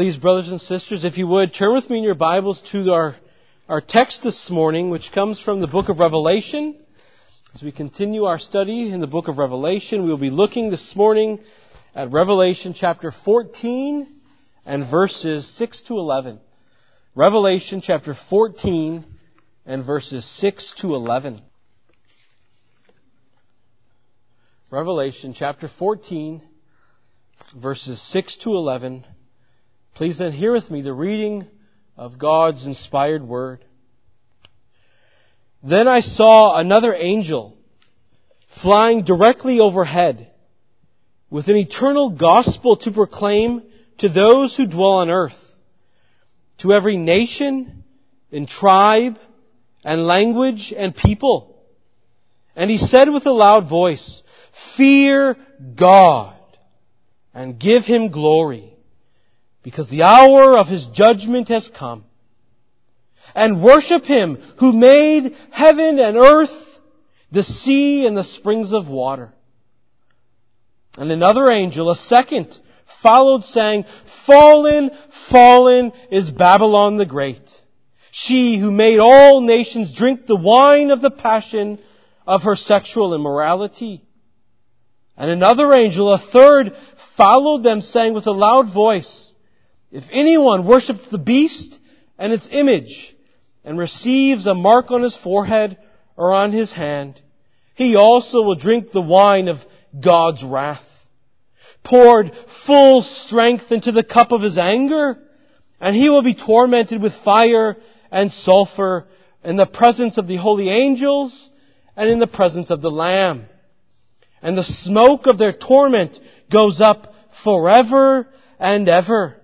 Please, brothers and sisters, if you would, turn with me in your Bibles to our, our text this morning, which comes from the book of Revelation. As we continue our study in the book of Revelation, we will be looking this morning at Revelation chapter 14 and verses 6 to 11. Revelation chapter 14 and verses 6 to 11. Revelation chapter 14, verses 6 to 11. Please then hear with me the reading of God's inspired word. Then I saw another angel flying directly overhead with an eternal gospel to proclaim to those who dwell on earth, to every nation and tribe and language and people. And he said with a loud voice, Fear God and give him glory because the hour of his judgment has come. And worship him who made heaven and earth, the sea and the springs of water. And another angel, a second, followed saying, Fallen, fallen is Babylon the Great. She who made all nations drink the wine of the passion of her sexual immorality. And another angel, a third, followed them saying with a loud voice, if anyone worships the beast and its image and receives a mark on his forehead or on his hand, he also will drink the wine of God's wrath, poured full strength into the cup of his anger, and he will be tormented with fire and sulfur in the presence of the holy angels and in the presence of the Lamb. And the smoke of their torment goes up forever and ever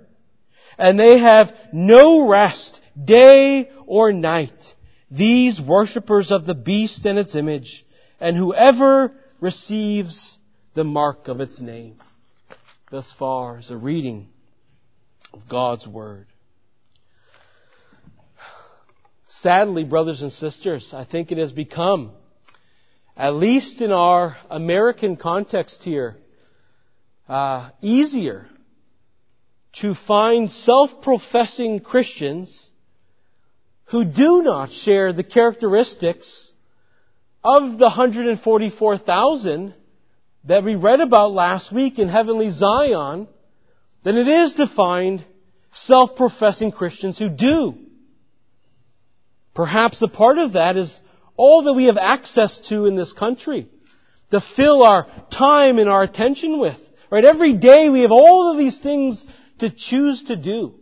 and they have no rest day or night. These worshippers of the beast and its image, and whoever receives the mark of its name. Thus far is a reading of God's Word. Sadly, brothers and sisters, I think it has become, at least in our American context here, uh, easier to find self-professing Christians who do not share the characteristics of the 144,000 that we read about last week in Heavenly Zion than it is to find self-professing Christians who do. Perhaps a part of that is all that we have access to in this country to fill our time and our attention with. Right? Every day we have all of these things to choose to do.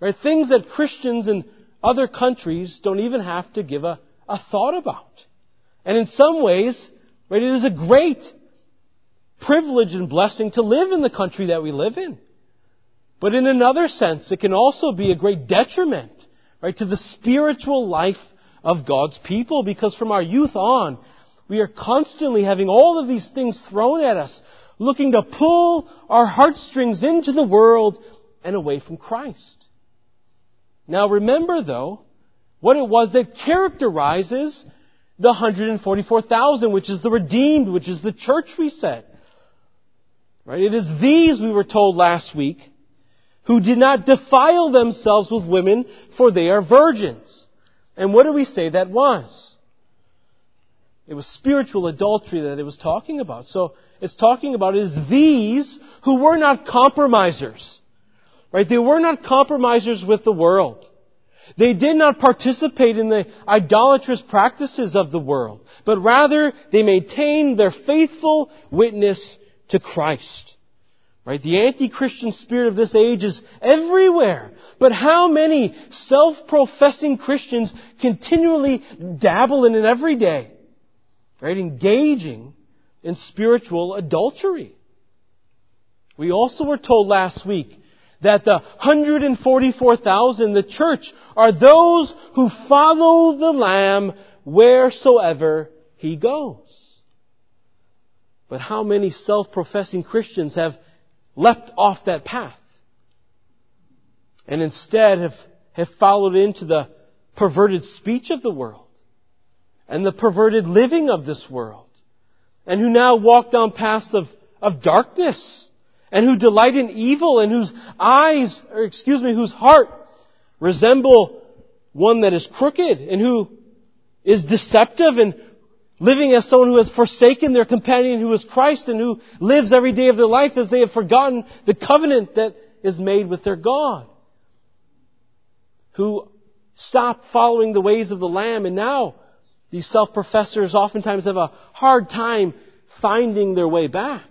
Right? Things that Christians in other countries don't even have to give a, a thought about. And in some ways, right, it is a great privilege and blessing to live in the country that we live in. But in another sense, it can also be a great detriment, right, to the spiritual life of God's people because from our youth on, we are constantly having all of these things thrown at us looking to pull our heartstrings into the world and away from Christ. Now remember though, what it was that characterizes the 144,000, which is the redeemed, which is the church we said. Right? It is these, we were told last week, who did not defile themselves with women, for they are virgins. And what do we say that was? It was spiritual adultery that it was talking about. So it's talking about is these who were not compromisers. Right? They were not compromisers with the world. They did not participate in the idolatrous practices of the world, but rather they maintained their faithful witness to Christ. Right? The anti-Christian spirit of this age is everywhere. But how many self-professing Christians continually dabble in it every day? Right? Engaging in spiritual adultery. We also were told last week that the 144,000, the church, are those who follow the Lamb wheresoever he goes. But how many self-professing Christians have leapt off that path and instead have, have followed into the perverted speech of the world and the perverted living of this world? And who now walk down paths of, of darkness and who delight in evil and whose eyes, or excuse me, whose heart resemble one that is crooked and who is deceptive and living as someone who has forsaken their companion who is Christ and who lives every day of their life as they have forgotten the covenant that is made with their God. Who stop following the ways of the Lamb and now these self-professors oftentimes have a hard time finding their way back.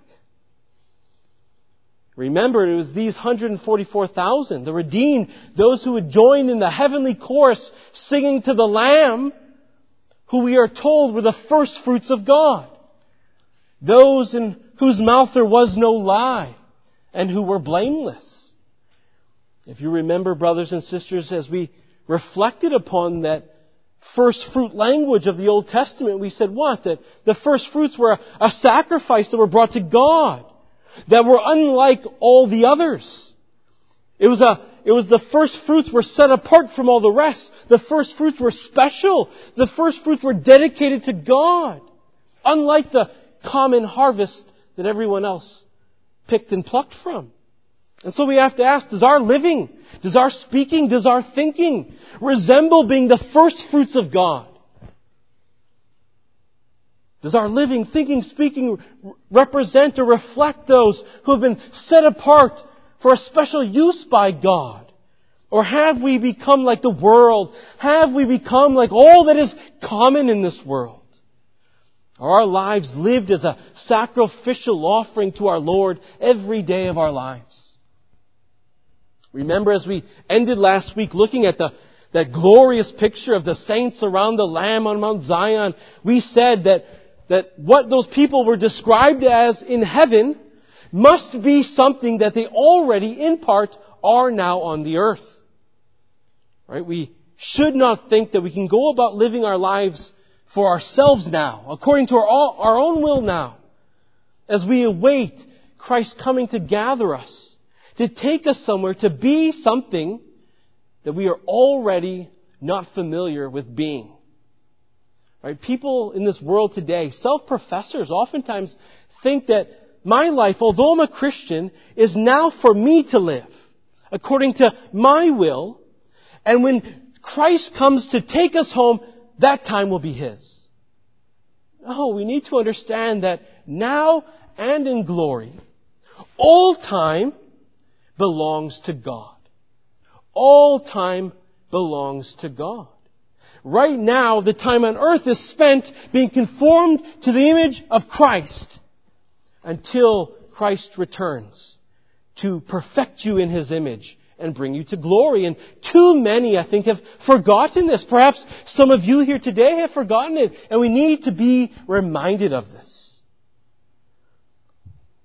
Remember, it was these 144,000, the redeemed, those who had joined in the heavenly chorus singing to the Lamb, who we are told were the first fruits of God. Those in whose mouth there was no lie, and who were blameless. If you remember, brothers and sisters, as we reflected upon that first fruit language of the Old Testament, we said what? That the first fruits were a sacrifice that were brought to God that were unlike all the others. It was a, it was the first fruits were set apart from all the rest. The first fruits were special. The first fruits were dedicated to God. Unlike the common harvest that everyone else picked and plucked from. And so we have to ask, does our living, does our speaking, does our thinking resemble being the first fruits of God? Does our living, thinking, speaking represent or reflect those who have been set apart for a special use by God? Or have we become like the world? Have we become like all that is common in this world? Are our lives lived as a sacrificial offering to our Lord every day of our lives? Remember as we ended last week looking at the, that glorious picture of the saints around the Lamb on Mount Zion, we said that that what those people were described as in heaven must be something that they already in part are now on the earth. Right? We should not think that we can go about living our lives for ourselves now, according to our, our own will now, as we await Christ coming to gather us, to take us somewhere, to be something that we are already not familiar with being. Right? People in this world today, self-professors, oftentimes think that my life, although I'm a Christian, is now for me to live, according to my will, and when Christ comes to take us home, that time will be His. No, we need to understand that now and in glory, all time belongs to God. All time belongs to God. Right now, the time on earth is spent being conformed to the image of Christ until Christ returns to perfect you in His image and bring you to glory. And too many, I think, have forgotten this. Perhaps some of you here today have forgotten it, and we need to be reminded of this.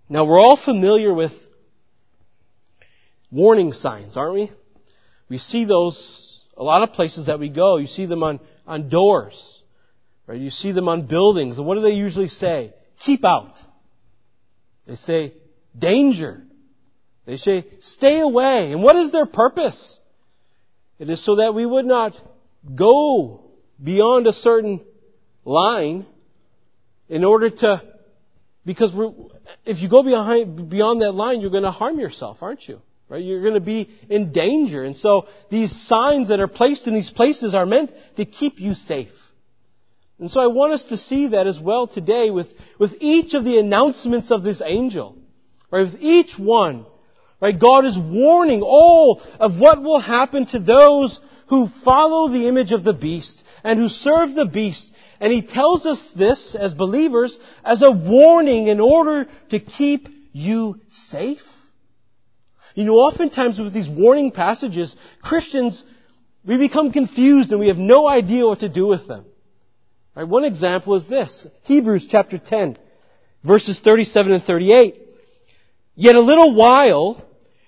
Now, we're all familiar with warning signs, aren't we? We see those a lot of places that we go, you see them on, on doors, right? You see them on buildings. And what do they usually say? Keep out. They say, danger. They say, stay away. And what is their purpose? It is so that we would not go beyond a certain line in order to, because if you go behind, beyond that line, you're going to harm yourself, aren't you? Right? You're going to be in danger. And so these signs that are placed in these places are meant to keep you safe. And so I want us to see that as well today with, with each of the announcements of this angel. Right? With each one. Right? God is warning all of what will happen to those who follow the image of the beast and who serve the beast. And he tells us this as believers as a warning in order to keep you safe. You know, oftentimes with these warning passages, Christians, we become confused and we have no idea what to do with them. Right, one example is this. Hebrews chapter 10, verses 37 and 38. Yet a little while,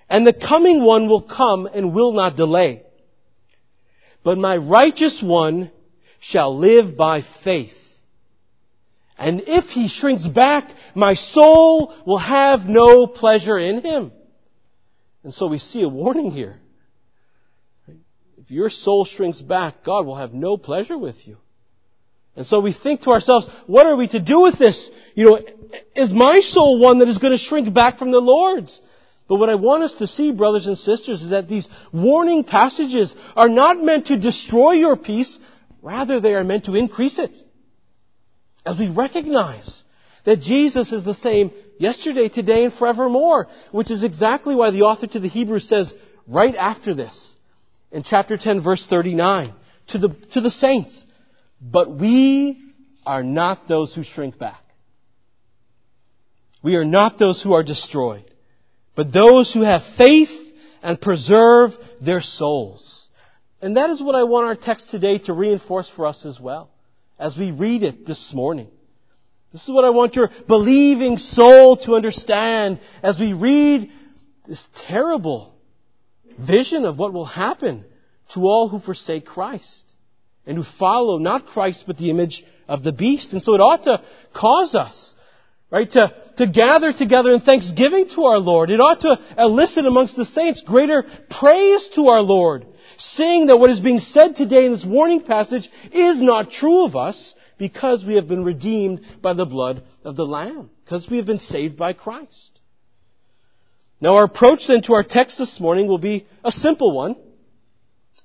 and the coming one will come and will not delay. But my righteous one shall live by faith. And if he shrinks back, my soul will have no pleasure in him. And so we see a warning here. If your soul shrinks back, God will have no pleasure with you. And so we think to ourselves, what are we to do with this? You know, is my soul one that is going to shrink back from the Lord's? But what I want us to see, brothers and sisters, is that these warning passages are not meant to destroy your peace, rather they are meant to increase it. As we recognize that Jesus is the same yesterday, today, and forevermore, which is exactly why the author to the Hebrews says right after this, in chapter 10 verse 39, to the, to the saints, but we are not those who shrink back. We are not those who are destroyed, but those who have faith and preserve their souls. And that is what I want our text today to reinforce for us as well, as we read it this morning. This is what I want your believing soul to understand as we read this terrible vision of what will happen to all who forsake Christ and who follow not Christ but the image of the beast. And so it ought to cause us, right, to, to gather together in thanksgiving to our Lord. It ought to elicit amongst the saints greater praise to our Lord, seeing that what is being said today in this warning passage is not true of us because we have been redeemed by the blood of the Lamb, because we have been saved by Christ. Now our approach then to our text this morning will be a simple one.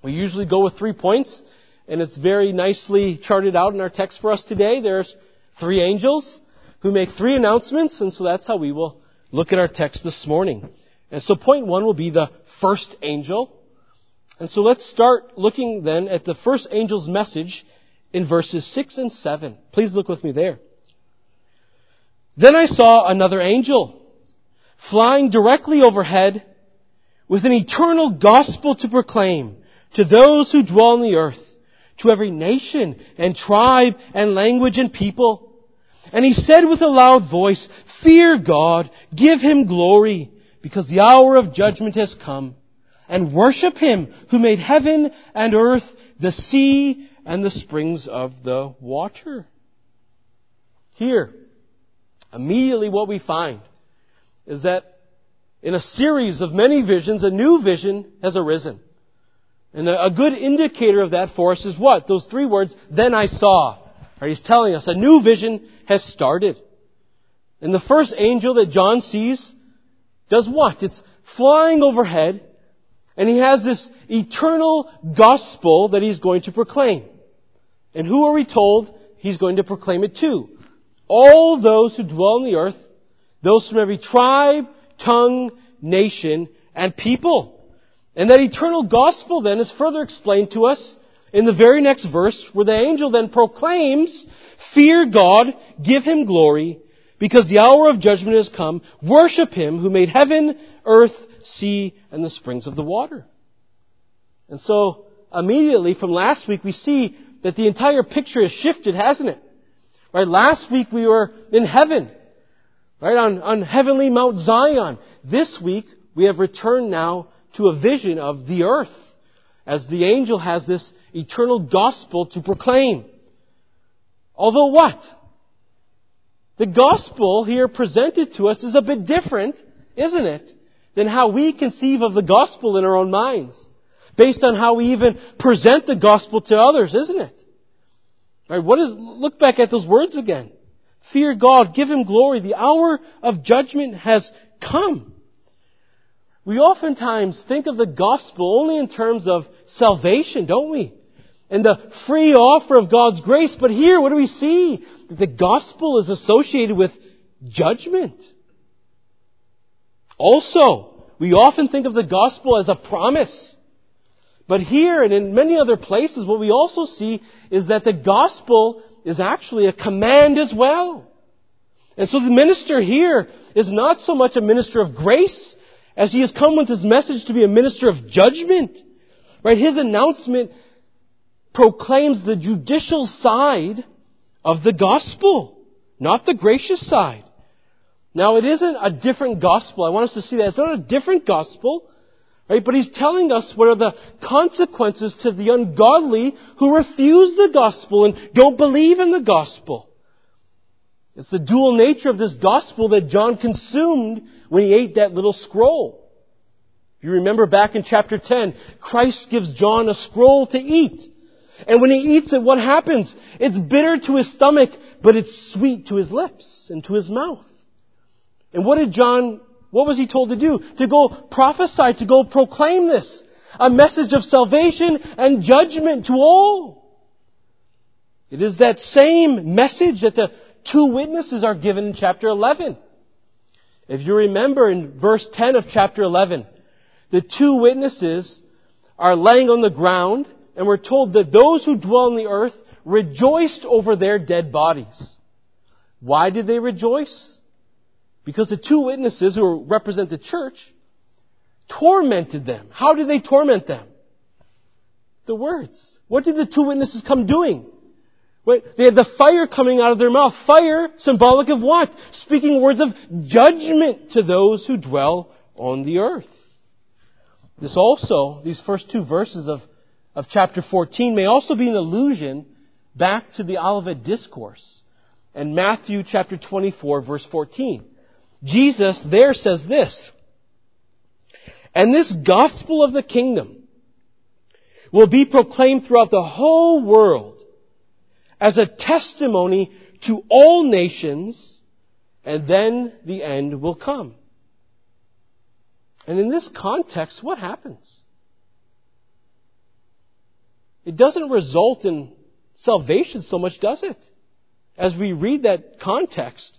We usually go with three points and it's very nicely charted out in our text for us today. There's three angels who make three announcements, and so that's how we will look at our text this morning. And so point one will be the first angel. And so let's start looking then at the first angel's message in verses 6 and 7. Please look with me there. Then I saw another angel flying directly overhead with an eternal gospel to proclaim to those who dwell on the earth to every nation and tribe and language and people. And he said with a loud voice, Fear God, give him glory, because the hour of judgment has come. And worship him who made heaven and earth, the sea and the springs of the water. Here, immediately what we find is that in a series of many visions, a new vision has arisen. And a, good indicator of that for us is what? Those three words, then I saw. Right, he's telling us a new vision has started. And the first angel that John sees does what? It's flying overhead, and he has this eternal gospel that he's going to proclaim. And who are we told he's going to proclaim it to? All those who dwell on the earth, those from every tribe, tongue, nation, and people. And that eternal gospel then is further explained to us in the very next verse where the angel then proclaims, Fear God, give Him glory, because the hour of judgment has come. Worship Him who made heaven, earth, sea, and the springs of the water. And so, immediately from last week, we see that the entire picture has shifted, hasn't it? Right? Last week we were in heaven. Right? On, on heavenly Mount Zion. This week we have returned now to a vision of the earth as the angel has this eternal gospel to proclaim. Although what? The gospel here presented to us is a bit different, isn't it, than how we conceive of the gospel in our own minds. Based on how we even present the gospel to others, isn't it? Right, what is, look back at those words again. Fear God, give Him glory. The hour of judgment has come. We oftentimes think of the gospel only in terms of salvation, don't we? And the free offer of God's grace. But here, what do we see? That the gospel is associated with judgment. Also, we often think of the gospel as a promise. But here and in many other places, what we also see is that the gospel is actually a command as well. And so the minister here is not so much a minister of grace as he has come with his message to be a minister of judgment. Right? His announcement proclaims the judicial side of the gospel, not the gracious side. Now it isn't a different gospel. I want us to see that. It's not a different gospel. Right? But he's telling us what are the consequences to the ungodly who refuse the gospel and don't believe in the gospel. It's the dual nature of this gospel that John consumed when he ate that little scroll. If you remember back in chapter 10, Christ gives John a scroll to eat. And when he eats it, what happens? It's bitter to his stomach, but it's sweet to his lips and to his mouth. And what did John, what was he told to do? To go prophesy, to go proclaim this. A message of salvation and judgment to all. It is that same message that the two witnesses are given in chapter 11. If you remember in verse 10 of chapter 11, the two witnesses are laying on the ground and we're told that those who dwell on the earth rejoiced over their dead bodies. Why did they rejoice? Because the two witnesses who represent the church tormented them. How did they torment them? The words. What did the two witnesses come doing? They had the fire coming out of their mouth. Fire, symbolic of what? Speaking words of judgment to those who dwell on the earth. This also, these first two verses of, of chapter 14 may also be an allusion back to the Olivet Discourse and Matthew chapter 24 verse 14. Jesus there says this, and this gospel of the kingdom will be proclaimed throughout the whole world as a testimony to all nations, and then the end will come. And in this context, what happens? It doesn't result in salvation so much, does it? As we read that context.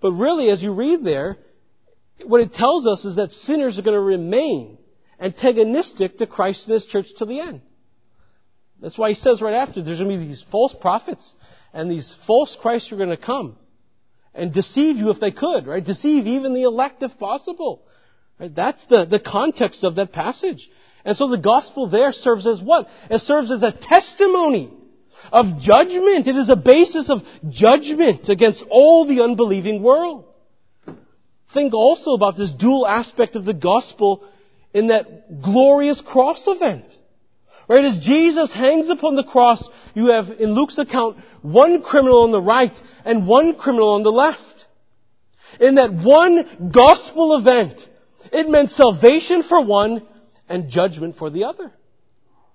But really, as you read there, what it tells us is that sinners are going to remain antagonistic to Christ and His church to the end. That's why he says right after, there's going to be these false prophets and these false Christs are going to come and deceive you if they could, right? Deceive even the elect if possible. Right? That's the, the context of that passage. And so the gospel there serves as what? It serves as a testimony of judgment. It is a basis of judgment against all the unbelieving world. Think also about this dual aspect of the gospel in that glorious cross event. Right? As Jesus hangs upon the cross, you have, in Luke's account, one criminal on the right and one criminal on the left. In that one gospel event, it meant salvation for one and judgment for the other.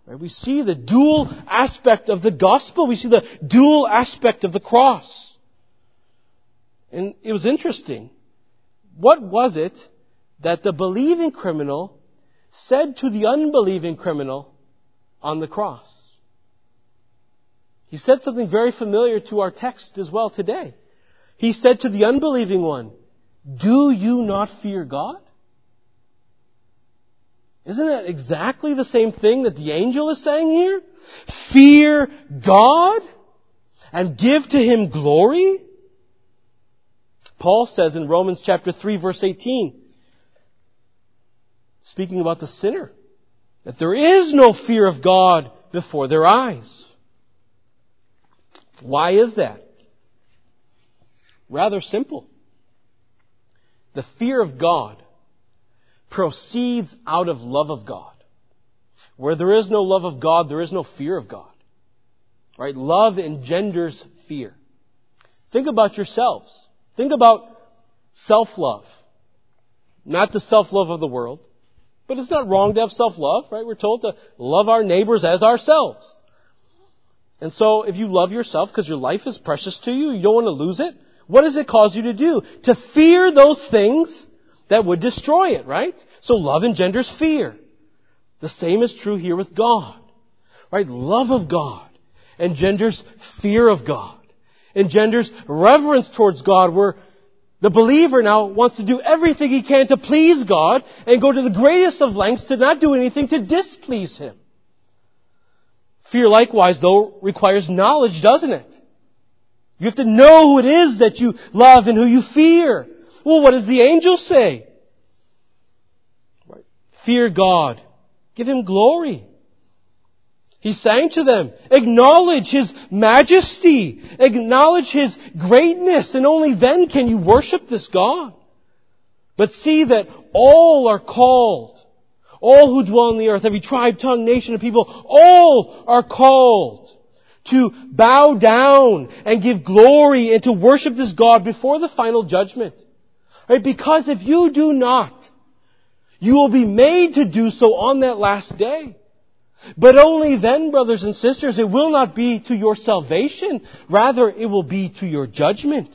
We see the dual aspect of the gospel. We see the dual aspect of the cross. And it was interesting. What was it that the believing criminal said to the unbelieving criminal on the cross. He said something very familiar to our text as well today. He said to the unbelieving one, Do you not fear God? Isn't that exactly the same thing that the angel is saying here? Fear God and give to Him glory? Paul says in Romans chapter 3 verse 18, speaking about the sinner, that there is no fear of God before their eyes. Why is that? Rather simple. The fear of God proceeds out of love of God. Where there is no love of God, there is no fear of God. Right? Love engenders fear. Think about yourselves. Think about self-love. Not the self-love of the world. But it's not wrong to have self-love, right? We're told to love our neighbors as ourselves. And so if you love yourself because your life is precious to you, you don't want to lose it, what does it cause you to do? To fear those things that would destroy it, right? So love engenders fear. The same is true here with God. Right? Love of God engenders fear of God. Engenders reverence towards God where the believer now wants to do everything he can to please God and go to the greatest of lengths to not do anything to displease Him. Fear likewise, though, requires knowledge, doesn't it? You have to know who it is that you love and who you fear. Well, what does the angel say? Fear God. Give Him glory. He sang to them, acknowledge His majesty, acknowledge His greatness, and only then can you worship this God. But see that all are called. All who dwell on the earth, every tribe, tongue, nation, and people, all are called to bow down and give glory and to worship this God before the final judgment. Right? Because if you do not, you will be made to do so on that last day. But only then, brothers and sisters, it will not be to your salvation. Rather, it will be to your judgment.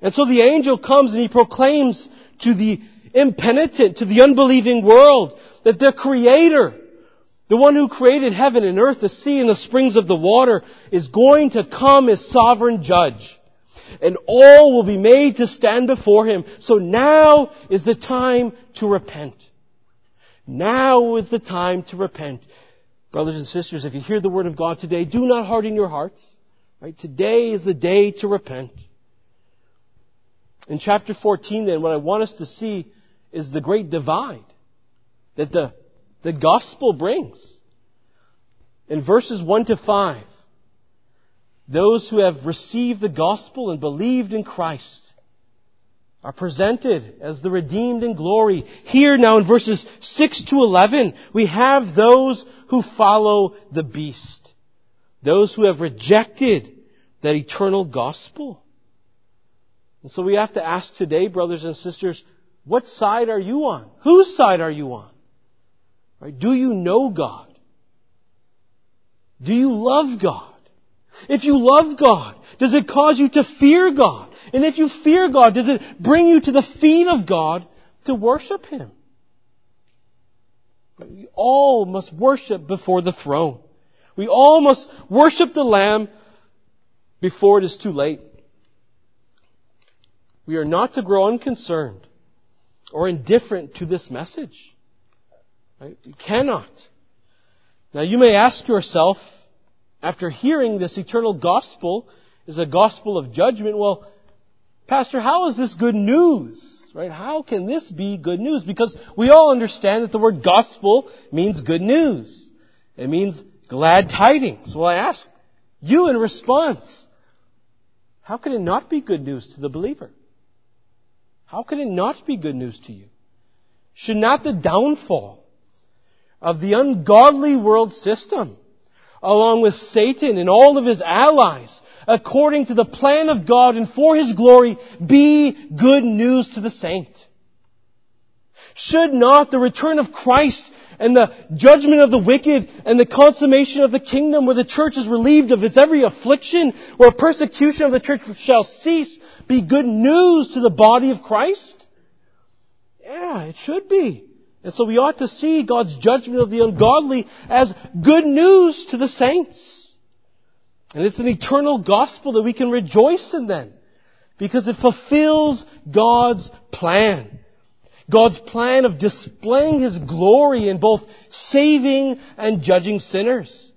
And so the angel comes and he proclaims to the impenitent, to the unbelieving world, that their creator, the one who created heaven and earth, the sea and the springs of the water, is going to come as sovereign judge. And all will be made to stand before him. So now is the time to repent. Now is the time to repent. Brothers and sisters, if you hear the word of God today, do not harden your hearts. Right? Today is the day to repent. In chapter 14 then, what I want us to see is the great divide that the, the gospel brings. In verses 1 to 5, those who have received the gospel and believed in Christ are presented as the redeemed in glory. Here now in verses 6 to 11, we have those who follow the beast. Those who have rejected that eternal gospel. And so we have to ask today, brothers and sisters, what side are you on? Whose side are you on? Right? Do you know God? Do you love God? If you love God, does it cause you to fear God? And if you fear God, does it bring you to the feet of God to worship Him? We all must worship before the throne. We all must worship the Lamb before it is too late. We are not to grow unconcerned or indifferent to this message. Right? You cannot. Now you may ask yourself, after hearing this eternal gospel is a gospel of judgment, well, Pastor, how is this good news? Right? How can this be good news? Because we all understand that the word gospel means good news. It means glad tidings. Well, I ask you in response, how can it not be good news to the believer? How can it not be good news to you? Should not the downfall of the ungodly world system, along with Satan and all of his allies, according to the plan of God and for His glory, be good news to the saint. Should not the return of Christ and the judgment of the wicked and the consummation of the kingdom where the church is relieved of its every affliction, where persecution of the church shall cease, be good news to the body of Christ? Yeah, it should be. And so we ought to see God's judgment of the ungodly as good news to the saints. And it's an eternal gospel that we can rejoice in then. Because it fulfills God's plan. God's plan of displaying His glory in both saving and judging sinners.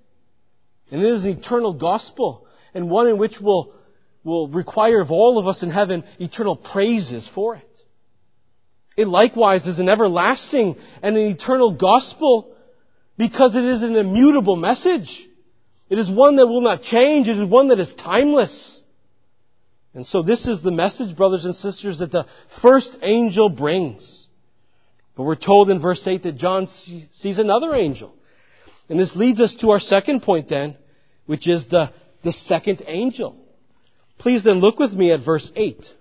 And it is an eternal gospel, and one in which will, will require of all of us in heaven eternal praises for it. It likewise is an everlasting and an eternal gospel because it is an immutable message. It is one that will not change. It is one that is timeless. And so this is the message, brothers and sisters, that the first angel brings. But we're told in verse 8 that John sees another angel. And this leads us to our second point then, which is the, the second angel. Please then look with me at verse 8.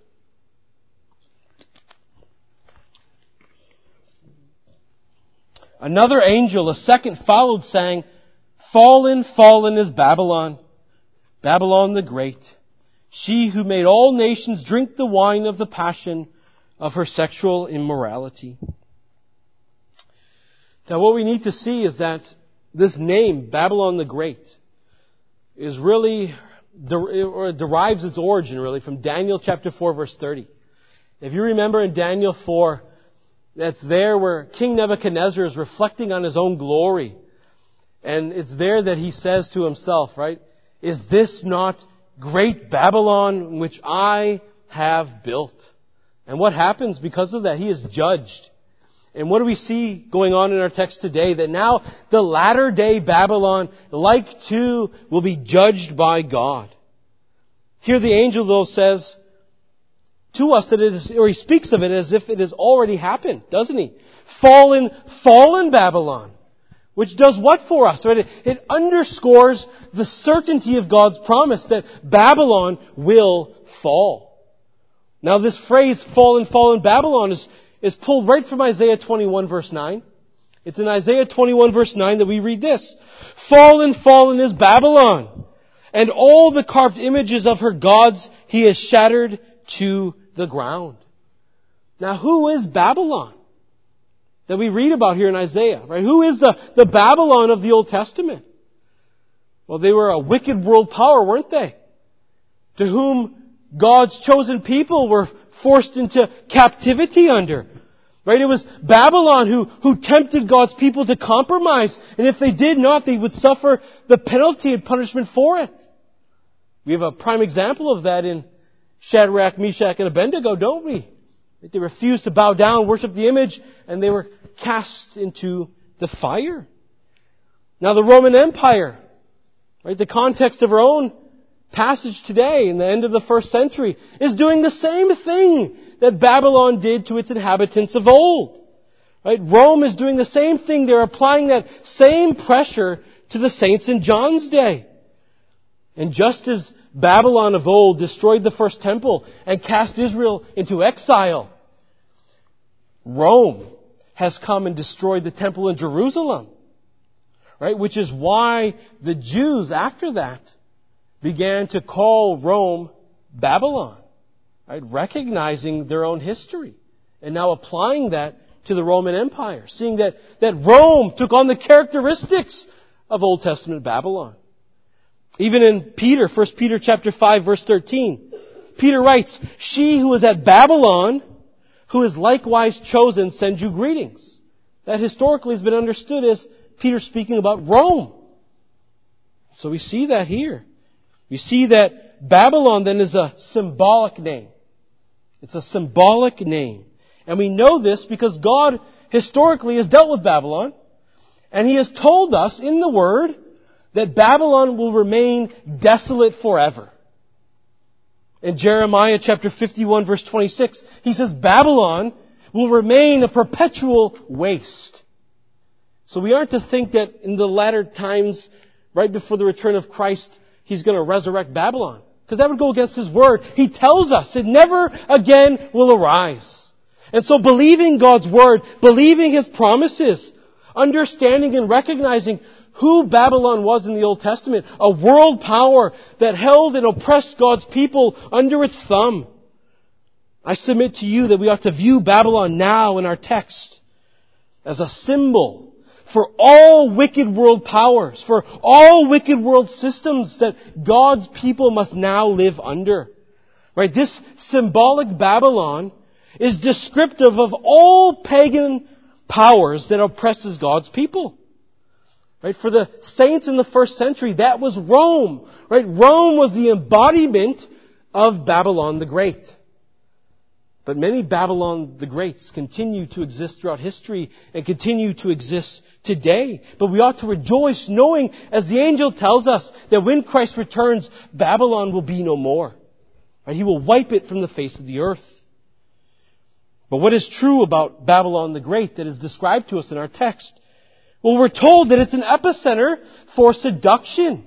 Another angel, a second, followed, saying, Fallen, fallen is Babylon, Babylon the Great, she who made all nations drink the wine of the passion of her sexual immorality. Now what we need to see is that this name, Babylon the Great, is really, or derives its origin really from Daniel chapter 4 verse 30. If you remember in Daniel 4, that's there where King Nebuchadnezzar is reflecting on his own glory and it's there that he says to himself, right? Is this not great Babylon which I have built? And what happens because of that? He is judged. And what do we see going on in our text today? That now the latter day Babylon, like too, will be judged by God. Here the angel though says to us that it is, or he speaks of it as if it has already happened, doesn't he? Fallen, fallen Babylon. Which does what for us? Right? It, underscores the certainty of God's promise that Babylon will fall. Now this phrase, fallen, fallen Babylon, is, is pulled right from Isaiah 21 verse 9. It's in Isaiah 21 verse 9 that we read this. Fallen, fallen is Babylon, and all the carved images of her gods he has shattered to the ground. Now who is Babylon? That we read about here in Isaiah, right? Who is the, the Babylon of the Old Testament? Well, they were a wicked world power, weren't they? To whom God's chosen people were forced into captivity under. Right? It was Babylon who, who tempted God's people to compromise. And if they did not, they would suffer the penalty and punishment for it. We have a prime example of that in Shadrach, Meshach, and Abednego, don't we? They refused to bow down, worship the image, and they were cast into the fire. Now the Roman Empire, right, the context of our own passage today in the end of the first century is doing the same thing that Babylon did to its inhabitants of old. Right? Rome is doing the same thing. They're applying that same pressure to the saints in John's day. And just as Babylon of old destroyed the first temple and cast Israel into exile, Rome has come and destroyed the temple in Jerusalem. Right? Which is why the Jews after that began to call Rome Babylon, right? recognizing their own history and now applying that to the Roman Empire, seeing that, that Rome took on the characteristics of Old Testament Babylon. Even in Peter, 1 Peter chapter 5 verse 13, Peter writes, She who is at Babylon, who is likewise chosen, sends you greetings. That historically has been understood as Peter speaking about Rome. So we see that here. We see that Babylon then is a symbolic name. It's a symbolic name. And we know this because God historically has dealt with Babylon. And He has told us in the Word that Babylon will remain desolate forever. In Jeremiah chapter 51 verse 26, He says Babylon will remain a perpetual waste. So we aren't to think that in the latter times, right before the return of Christ, he's going to resurrect Babylon. Because that would go against his word. He tells us it never again will arise. And so believing God's word, believing his promises, understanding and recognizing who Babylon was in the Old Testament, a world power that held and oppressed God's people under its thumb. I submit to you that we ought to view Babylon now in our text as a symbol for all wicked world powers, for all wicked world systems that God's people must now live under. Right? This symbolic Babylon is descriptive of all pagan powers that oppresses God's people. Right? For the saints in the first century, that was Rome. Right? Rome was the embodiment of Babylon the Great. But many Babylon the Greats continue to exist throughout history and continue to exist today. But we ought to rejoice knowing, as the angel tells us, that when Christ returns, Babylon will be no more. Right? He will wipe it from the face of the earth. But what is true about Babylon the Great that is described to us in our text? Well, we're told that it's an epicenter for seduction.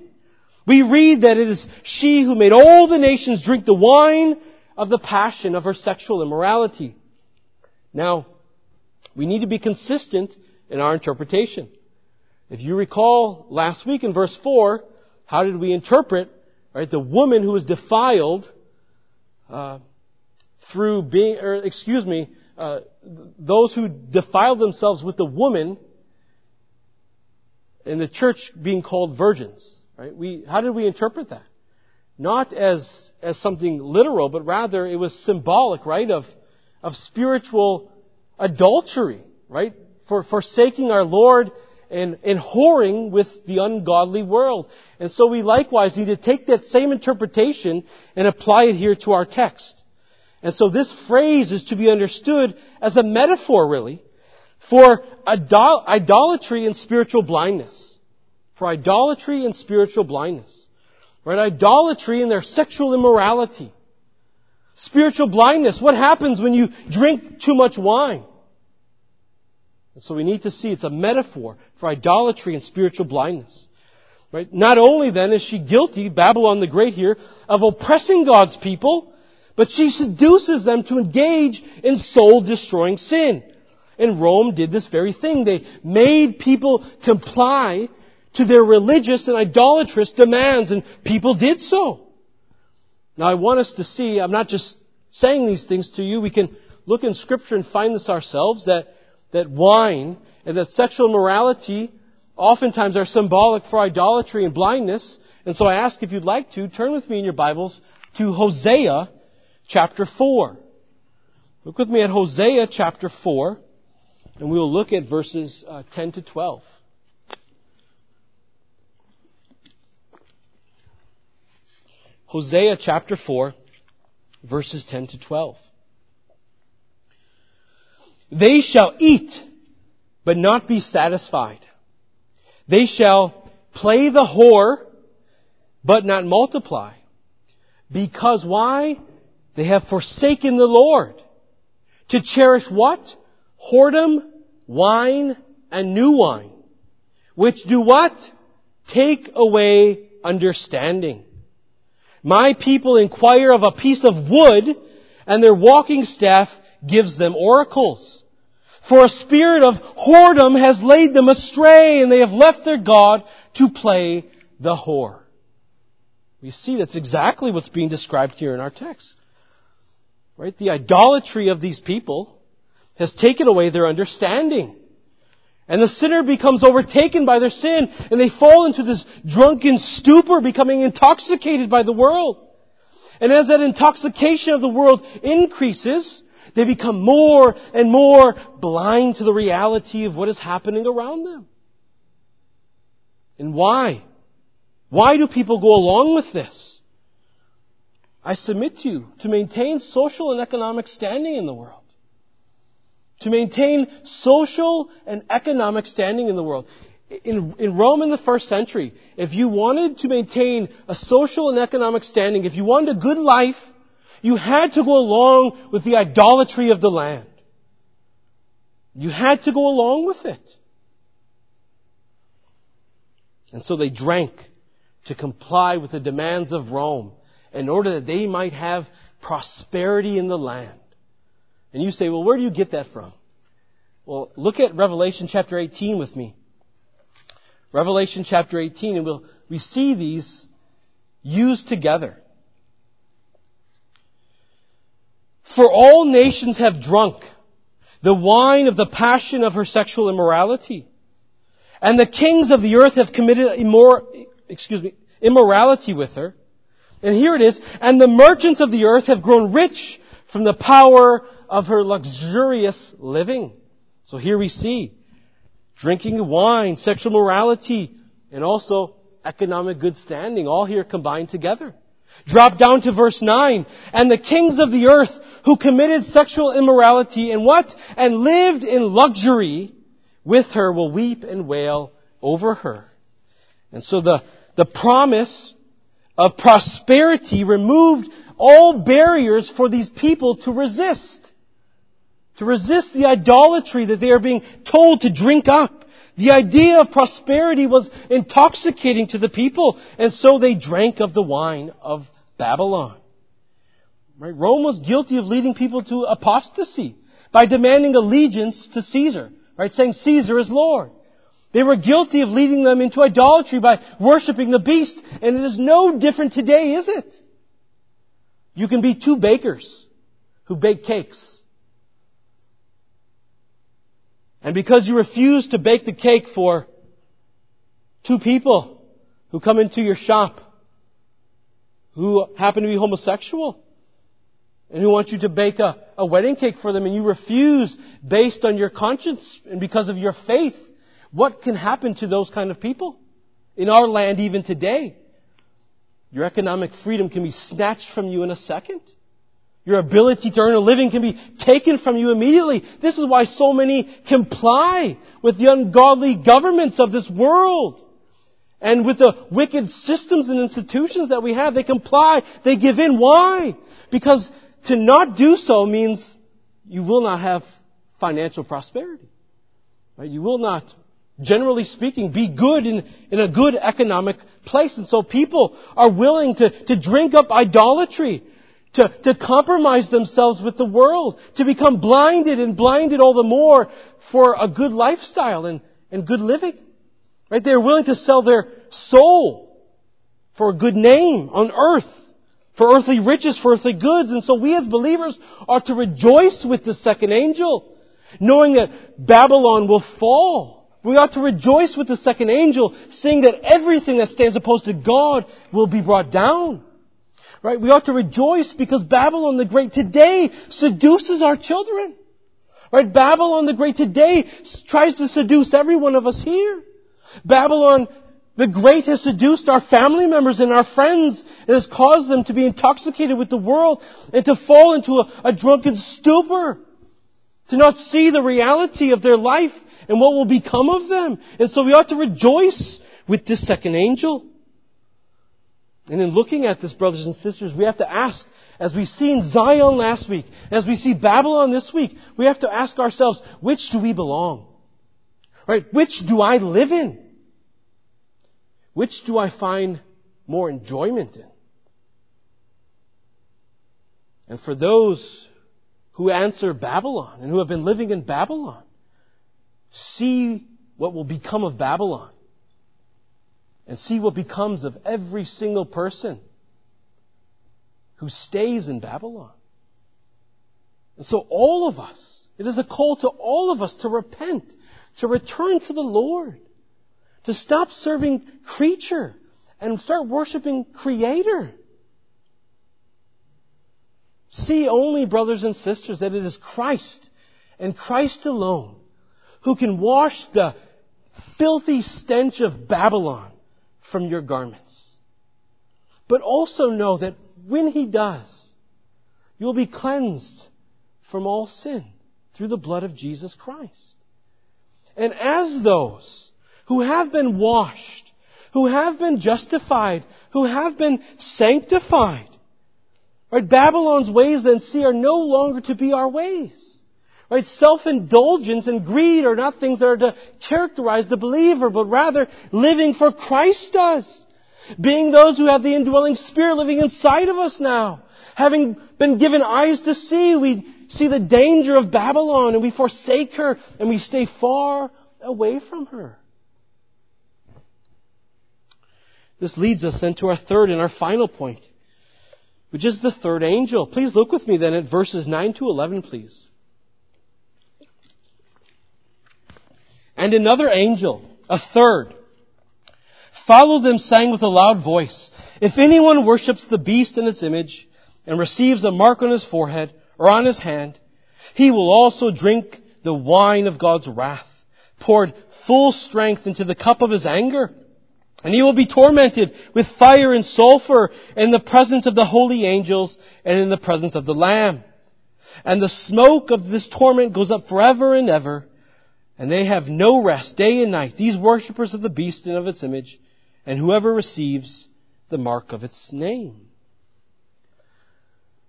We read that it is she who made all the nations drink the wine of the passion of her sexual immorality. Now, we need to be consistent in our interpretation. If you recall last week in verse 4, how did we interpret right, the woman who was defiled uh, through being, or excuse me, uh, those who defiled themselves with the woman in the church being called virgins. Right? We, how did we interpret that? Not as as something literal, but rather it was symbolic, right, of, of spiritual adultery, right? For forsaking our Lord and, and whoring with the ungodly world. And so we likewise need to take that same interpretation and apply it here to our text. And so this phrase is to be understood as a metaphor, really, for idol- idolatry and spiritual blindness. For idolatry and spiritual blindness. Right? Idolatry and their sexual immorality. Spiritual blindness. What happens when you drink too much wine? And so we need to see it's a metaphor for idolatry and spiritual blindness. Right? Not only then is she guilty, Babylon the Great here, of oppressing God's people, but she seduces them to engage in soul destroying sin. And Rome did this very thing. They made people comply to their religious and idolatrous demands, and people did so. Now I want us to see, I'm not just saying these things to you, we can look in scripture and find this ourselves, that, that wine and that sexual morality oftentimes are symbolic for idolatry and blindness. And so I ask if you'd like to, turn with me in your Bibles to Hosea chapter 4. Look with me at Hosea chapter 4, and we will look at verses uh, 10 to 12. Hosea chapter 4, verses 10 to 12. They shall eat, but not be satisfied. They shall play the whore, but not multiply. Because why? They have forsaken the Lord. To cherish what? Whoredom, wine, and new wine. Which do what? Take away understanding. My people inquire of a piece of wood, and their walking staff gives them oracles. For a spirit of whoredom has laid them astray, and they have left their God to play the whore. We see that's exactly what's being described here in our text. Right? The idolatry of these people has taken away their understanding. And the sinner becomes overtaken by their sin, and they fall into this drunken stupor, becoming intoxicated by the world. And as that intoxication of the world increases, they become more and more blind to the reality of what is happening around them. And why? Why do people go along with this? I submit to you to maintain social and economic standing in the world to maintain social and economic standing in the world. In, in Rome in the first century, if you wanted to maintain a social and economic standing, if you wanted a good life, you had to go along with the idolatry of the land. You had to go along with it. And so they drank to comply with the demands of Rome in order that they might have prosperity in the land. And you say, well, where do you get that from? Well, look at Revelation chapter 18 with me. Revelation chapter 18, and we'll, we see these used together. For all nations have drunk the wine of the passion of her sexual immorality. And the kings of the earth have committed immor- excuse me, immorality with her. And here it is, and the merchants of the earth have grown rich from the power of her luxurious living. So here we see drinking wine, sexual morality, and also economic good standing, all here combined together. Drop down to verse 9. And the kings of the earth who committed sexual immorality and what? And lived in luxury with her will weep and wail over her. And so the, the promise of prosperity removed all barriers for these people to resist to resist the idolatry that they are being told to drink up. The idea of prosperity was intoxicating to the people, and so they drank of the wine of Babylon. Right? Rome was guilty of leading people to apostasy by demanding allegiance to Caesar, right? Saying Caesar is Lord. They were guilty of leading them into idolatry by worshiping the beast, and it is no different today, is it? You can be two bakers who bake cakes. And because you refuse to bake the cake for two people who come into your shop who happen to be homosexual and who want you to bake a, a wedding cake for them and you refuse based on your conscience and because of your faith, what can happen to those kind of people? In our land even today, your economic freedom can be snatched from you in a second. Your ability to earn a living can be taken from you immediately. This is why so many comply with the ungodly governments of this world. And with the wicked systems and institutions that we have, they comply, they give in. Why? Because to not do so means you will not have financial prosperity. Right? You will not, generally speaking, be good in, in a good economic place. And so people are willing to, to drink up idolatry to, to compromise themselves with the world, to become blinded and blinded all the more for a good lifestyle and, and good living. Right? They're willing to sell their soul for a good name on earth, for earthly riches, for earthly goods. And so we as believers are to rejoice with the second angel, knowing that Babylon will fall. We ought to rejoice with the second angel, seeing that everything that stands opposed to God will be brought down. Right? We ought to rejoice because Babylon the Great today seduces our children. Right? Babylon the Great today tries to seduce every one of us here. Babylon the Great has seduced our family members and our friends and has caused them to be intoxicated with the world and to fall into a, a drunken stupor. To not see the reality of their life and what will become of them. And so we ought to rejoice with this second angel. And in looking at this, brothers and sisters, we have to ask, as we see in Zion last week, as we see Babylon this week, we have to ask ourselves, which do we belong? Right? Which do I live in? Which do I find more enjoyment in? And for those who answer Babylon and who have been living in Babylon, see what will become of Babylon and see what becomes of every single person who stays in Babylon. And so all of us, it is a call to all of us to repent, to return to the Lord, to stop serving creature and start worshiping creator. See only, brothers and sisters, that it is Christ and Christ alone who can wash the filthy stench of Babylon from your garments. But also know that when He does, you'll be cleansed from all sin through the blood of Jesus Christ. And as those who have been washed, who have been justified, who have been sanctified, right, Babylon's ways then see are no longer to be our ways. Right? Self-indulgence and greed are not things that are to characterize the believer, but rather living for Christ does. Being those who have the indwelling spirit living inside of us now. Having been given eyes to see, we see the danger of Babylon and we forsake her and we stay far away from her. This leads us then to our third and our final point, which is the third angel. Please look with me then at verses 9 to 11, please. And another angel, a third, followed them saying with a loud voice, If anyone worships the beast in its image and receives a mark on his forehead or on his hand, he will also drink the wine of God's wrath, poured full strength into the cup of his anger. And he will be tormented with fire and sulfur in the presence of the holy angels and in the presence of the Lamb. And the smoke of this torment goes up forever and ever and they have no rest day and night, these worshippers of the beast and of its image, and whoever receives the mark of its name.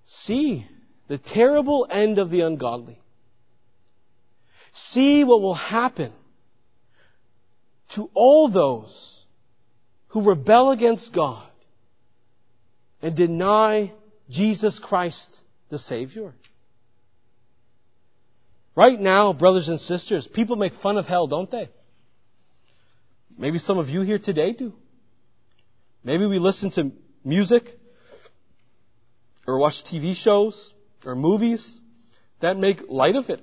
See the terrible end of the ungodly. See what will happen to all those who rebel against God and deny Jesus Christ the Savior. Right now, brothers and sisters, people make fun of hell, don't they? Maybe some of you here today do. Maybe we listen to music or watch TV shows or movies that make light of it.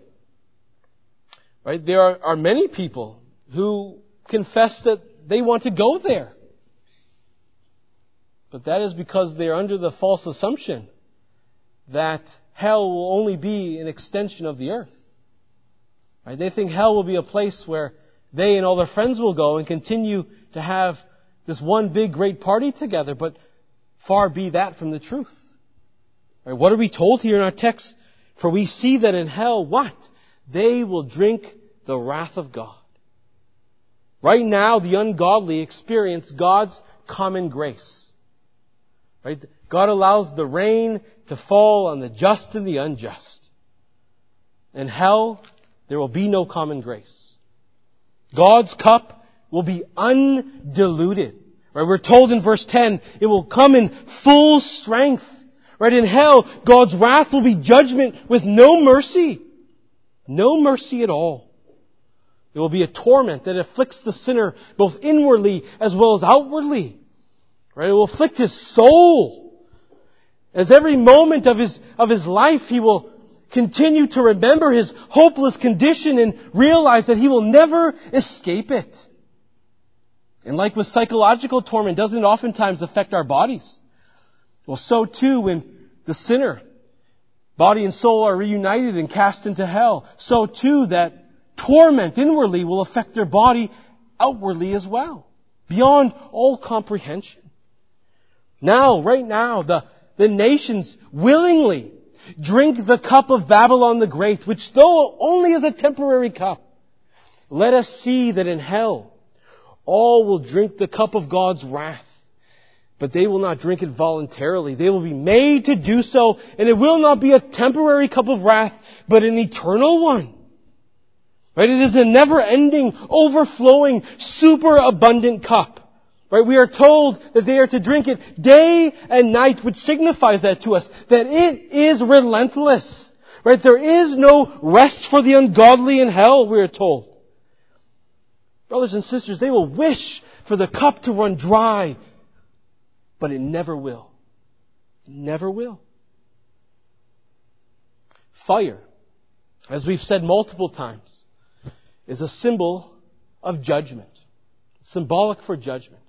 Right? There are, are many people who confess that they want to go there. But that is because they are under the false assumption that hell will only be an extension of the earth. Right? They think hell will be a place where they and all their friends will go and continue to have this one big great party together, but far be that from the truth. Right? What are we told here in our text? For we see that in hell, what? They will drink the wrath of God. Right now, the ungodly experience God's common grace. Right? God allows the rain to fall on the just and the unjust. In hell, there will be no common grace. God's cup will be undiluted. Right? We're told in verse 10, it will come in full strength. Right? In hell, God's wrath will be judgment with no mercy. No mercy at all. It will be a torment that afflicts the sinner both inwardly as well as outwardly. Right? It will afflict his soul. As every moment of his, of his life he will continue to remember his hopeless condition and realize that he will never escape it. And like with psychological torment, doesn't it oftentimes affect our bodies? Well, so too when the sinner, body and soul are reunited and cast into hell, so too that torment inwardly will affect their body outwardly as well, beyond all comprehension. Now, right now, the, the nations willingly drink the cup of Babylon the Great, which though only is a temporary cup, let us see that in hell, all will drink the cup of God's wrath. But they will not drink it voluntarily. They will be made to do so, and it will not be a temporary cup of wrath, but an eternal one. Right? It is a never-ending, overflowing, super abundant cup. Right? We are told that they are to drink it day and night, which signifies that to us, that it is relentless. Right? There is no rest for the ungodly in hell, we are told. Brothers and sisters, they will wish for the cup to run dry, but it never will. It never will. Fire, as we've said multiple times, is a symbol of judgment. Symbolic for judgment.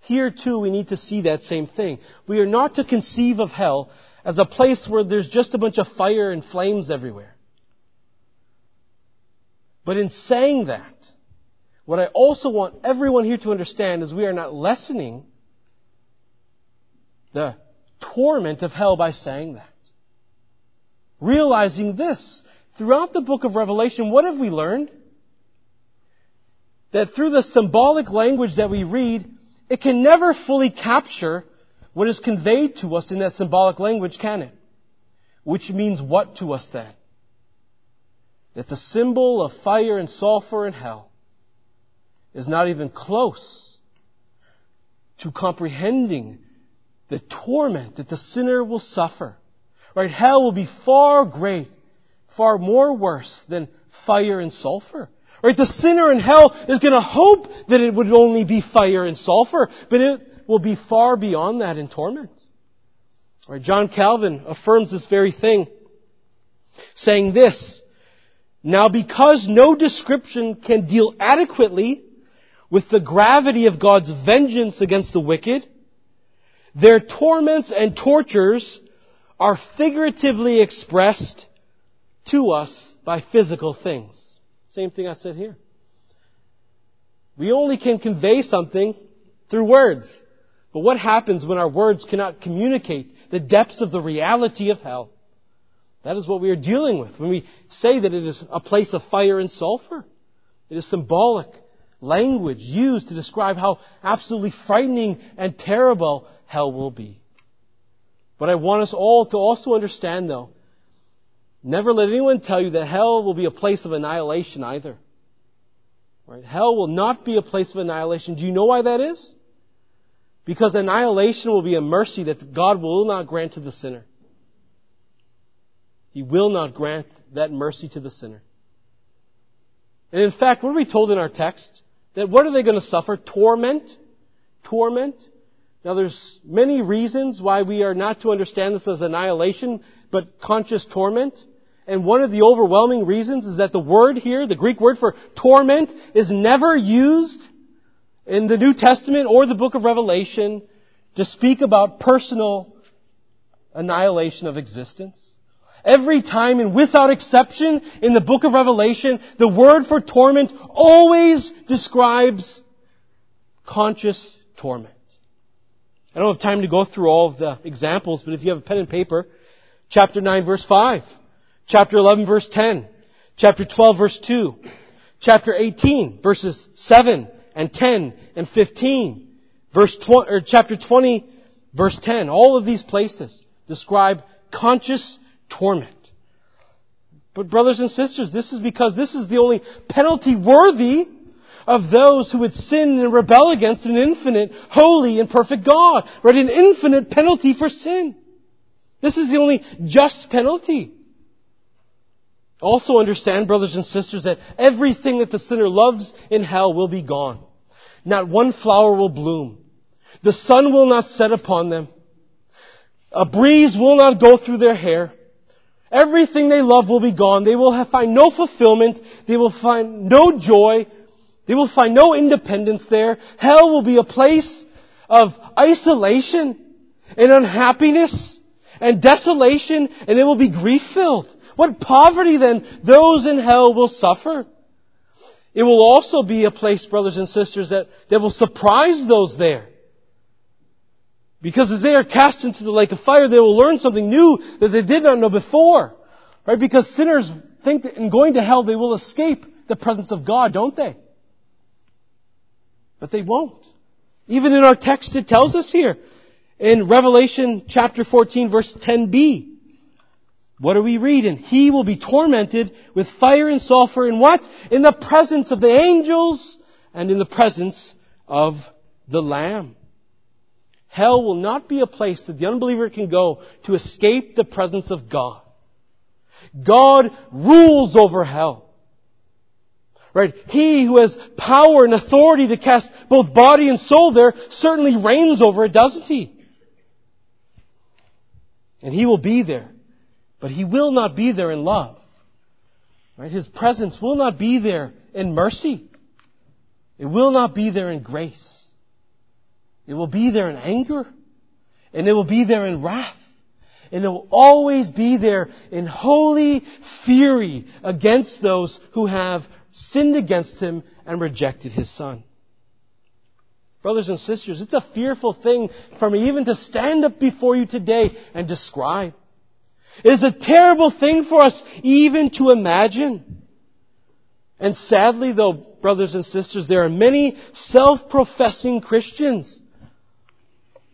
Here too we need to see that same thing. We are not to conceive of hell as a place where there's just a bunch of fire and flames everywhere. But in saying that, what I also want everyone here to understand is we are not lessening the torment of hell by saying that. Realizing this, throughout the book of Revelation, what have we learned? That through the symbolic language that we read, it can never fully capture what is conveyed to us in that symbolic language, can it? Which means what to us then? That the symbol of fire and sulfur and hell is not even close to comprehending the torment that the sinner will suffer. Right? Hell will be far great, far more worse than fire and sulfur. Right? The sinner in hell is going to hope that it would only be fire and sulfur, but it will be far beyond that in torment. Right? John Calvin affirms this very thing, saying this, Now because no description can deal adequately with the gravity of God's vengeance against the wicked, their torments and tortures are figuratively expressed to us by physical things. Same thing I said here. We only can convey something through words. But what happens when our words cannot communicate the depths of the reality of hell? That is what we are dealing with when we say that it is a place of fire and sulfur. It is symbolic language used to describe how absolutely frightening and terrible hell will be. But I want us all to also understand though, never let anyone tell you that hell will be a place of annihilation either. Right? Hell will not be a place of annihilation. Do you know why that is? Because annihilation will be a mercy that God will not grant to the sinner. He will not grant that mercy to the sinner. And in fact, what are we told in our text? That what are they going to suffer? Torment? Torment? Now there's many reasons why we are not to understand this as annihilation, but conscious torment. And one of the overwhelming reasons is that the word here, the Greek word for torment, is never used in the New Testament or the book of Revelation to speak about personal annihilation of existence. Every time and without exception in the book of Revelation, the word for torment always describes conscious torment. I don't have time to go through all of the examples, but if you have a pen and paper, chapter 9 verse 5, chapter 11 verse 10, chapter 12 verse 2, chapter 18 verses 7 and 10 and 15, verse 20, or chapter 20 verse 10, all of these places describe conscious torment. But brothers and sisters, this is because this is the only penalty worthy of those who would sin and rebel against an infinite, holy, and perfect God. Right? An infinite penalty for sin. This is the only just penalty. Also understand, brothers and sisters, that everything that the sinner loves in hell will be gone. Not one flower will bloom. The sun will not set upon them. A breeze will not go through their hair. Everything they love will be gone. They will have, find no fulfillment. They will find no joy. They will find no independence there. Hell will be a place of isolation and unhappiness and desolation and it will be grief filled. What poverty then those in hell will suffer. It will also be a place, brothers and sisters, that, that will surprise those there. Because as they are cast into the lake of fire, they will learn something new that they did not know before. Right? Because sinners think that in going to hell they will escape the presence of God, don't they? But they won't. Even in our text it tells us here, in Revelation chapter 14 verse 10b, what are we reading? He will be tormented with fire and sulfur in what? In the presence of the angels and in the presence of the Lamb. Hell will not be a place that the unbeliever can go to escape the presence of God. God rules over hell. Right? He who has power and authority to cast both body and soul there certainly reigns over it, doesn't he? And he will be there. But he will not be there in love. Right? His presence will not be there in mercy. It will not be there in grace. It will be there in anger. And it will be there in wrath. And it will always be there in holy fury against those who have sinned against him and rejected his son. Brothers and sisters, it's a fearful thing for me even to stand up before you today and describe. It is a terrible thing for us even to imagine. And sadly though, brothers and sisters, there are many self-professing Christians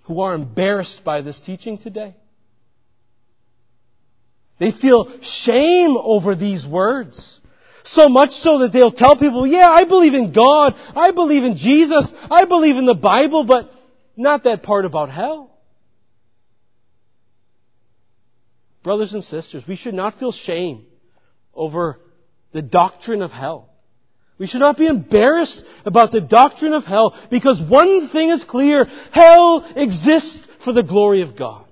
who are embarrassed by this teaching today. They feel shame over these words. So much so that they'll tell people, yeah, I believe in God, I believe in Jesus, I believe in the Bible, but not that part about hell. Brothers and sisters, we should not feel shame over the doctrine of hell. We should not be embarrassed about the doctrine of hell because one thing is clear. Hell exists for the glory of God.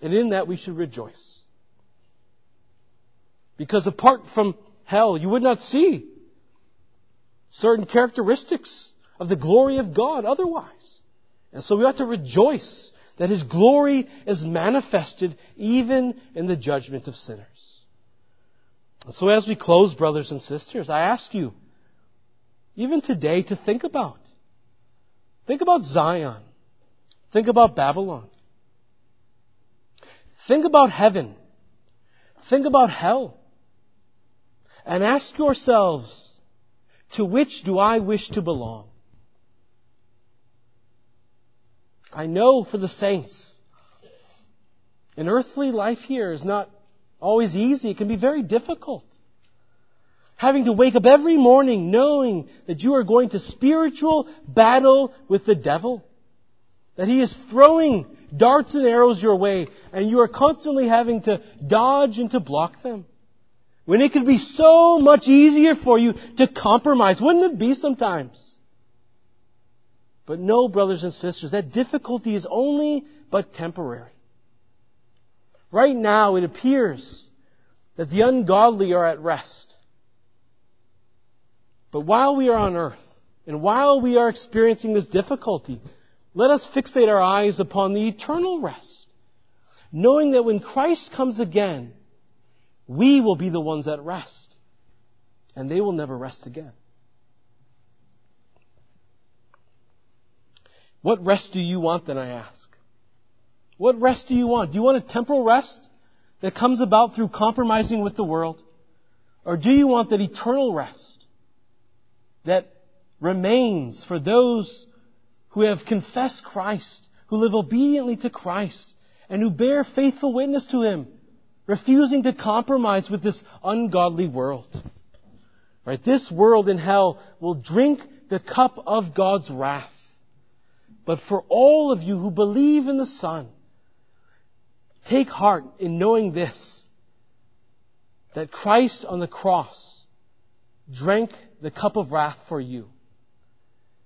And in that we should rejoice. Because apart from hell, you would not see certain characteristics of the glory of God otherwise. And so we ought to rejoice that His glory is manifested even in the judgment of sinners. So as we close, brothers and sisters, I ask you, even today, to think about. Think about Zion. Think about Babylon. Think about heaven. Think about hell. And ask yourselves, to which do I wish to belong? I know for the saints, an earthly life here is not always easy. It can be very difficult. Having to wake up every morning knowing that you are going to spiritual battle with the devil. That he is throwing darts and arrows your way and you are constantly having to dodge and to block them. When it could be so much easier for you to compromise. Wouldn't it be sometimes? But no, brothers and sisters, that difficulty is only but temporary. Right now, it appears that the ungodly are at rest. But while we are on earth, and while we are experiencing this difficulty, let us fixate our eyes upon the eternal rest, knowing that when Christ comes again, we will be the ones at rest, and they will never rest again. What rest do you want, then I ask? What rest do you want? Do you want a temporal rest that comes about through compromising with the world? Or do you want that eternal rest that remains for those who have confessed Christ, who live obediently to Christ, and who bear faithful witness to Him, refusing to compromise with this ungodly world? Right? This world in hell will drink the cup of God's wrath. But for all of you who believe in the Son, take heart in knowing this, that Christ on the cross drank the cup of wrath for you,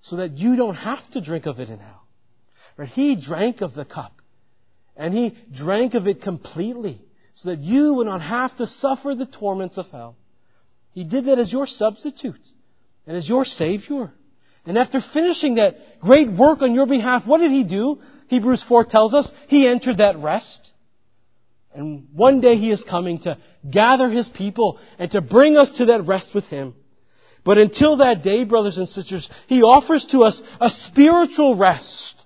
so that you don't have to drink of it in hell. Right? He drank of the cup, and He drank of it completely, so that you would not have to suffer the torments of hell. He did that as your substitute and as your Savior. And after finishing that great work on your behalf, what did He do? Hebrews 4 tells us He entered that rest. And one day He is coming to gather His people and to bring us to that rest with Him. But until that day, brothers and sisters, He offers to us a spiritual rest.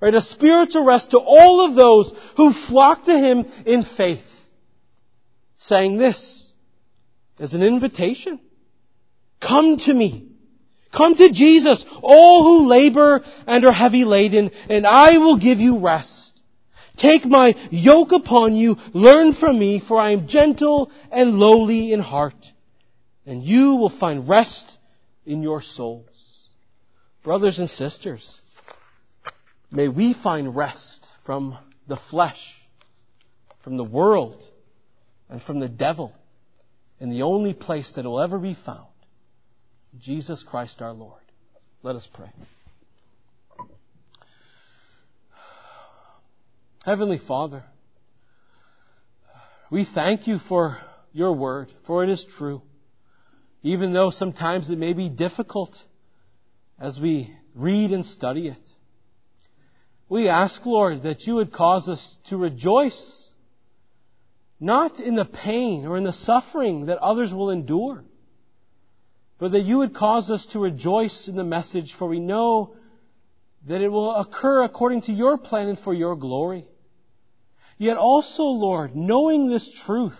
Right? A spiritual rest to all of those who flock to Him in faith. Saying this as an invitation. Come to me. Come to Jesus, all who labor and are heavy laden, and I will give you rest. Take my yoke upon you, learn from me, for I am gentle and lowly in heart, and you will find rest in your souls. Brothers and sisters, may we find rest from the flesh, from the world, and from the devil in the only place that will ever be found Jesus Christ our Lord. Let us pray. Heavenly Father, we thank you for your word, for it is true. Even though sometimes it may be difficult as we read and study it. We ask, Lord, that you would cause us to rejoice, not in the pain or in the suffering that others will endure, but that you would cause us to rejoice in the message, for we know that it will occur according to your plan and for your glory. Yet also, Lord, knowing this truth,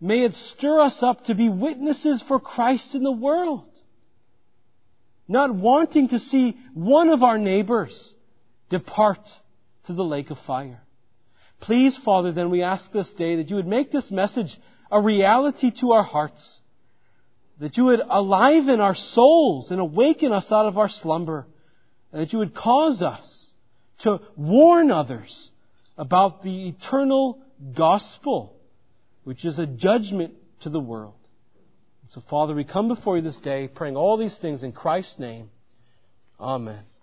may it stir us up to be witnesses for Christ in the world. Not wanting to see one of our neighbors depart to the lake of fire. Please, Father, then we ask this day that you would make this message a reality to our hearts that you would aliven our souls and awaken us out of our slumber, and that you would cause us to warn others about the eternal gospel, which is a judgment to the world. So, Father, we come before you this day praying all these things in Christ's name. Amen.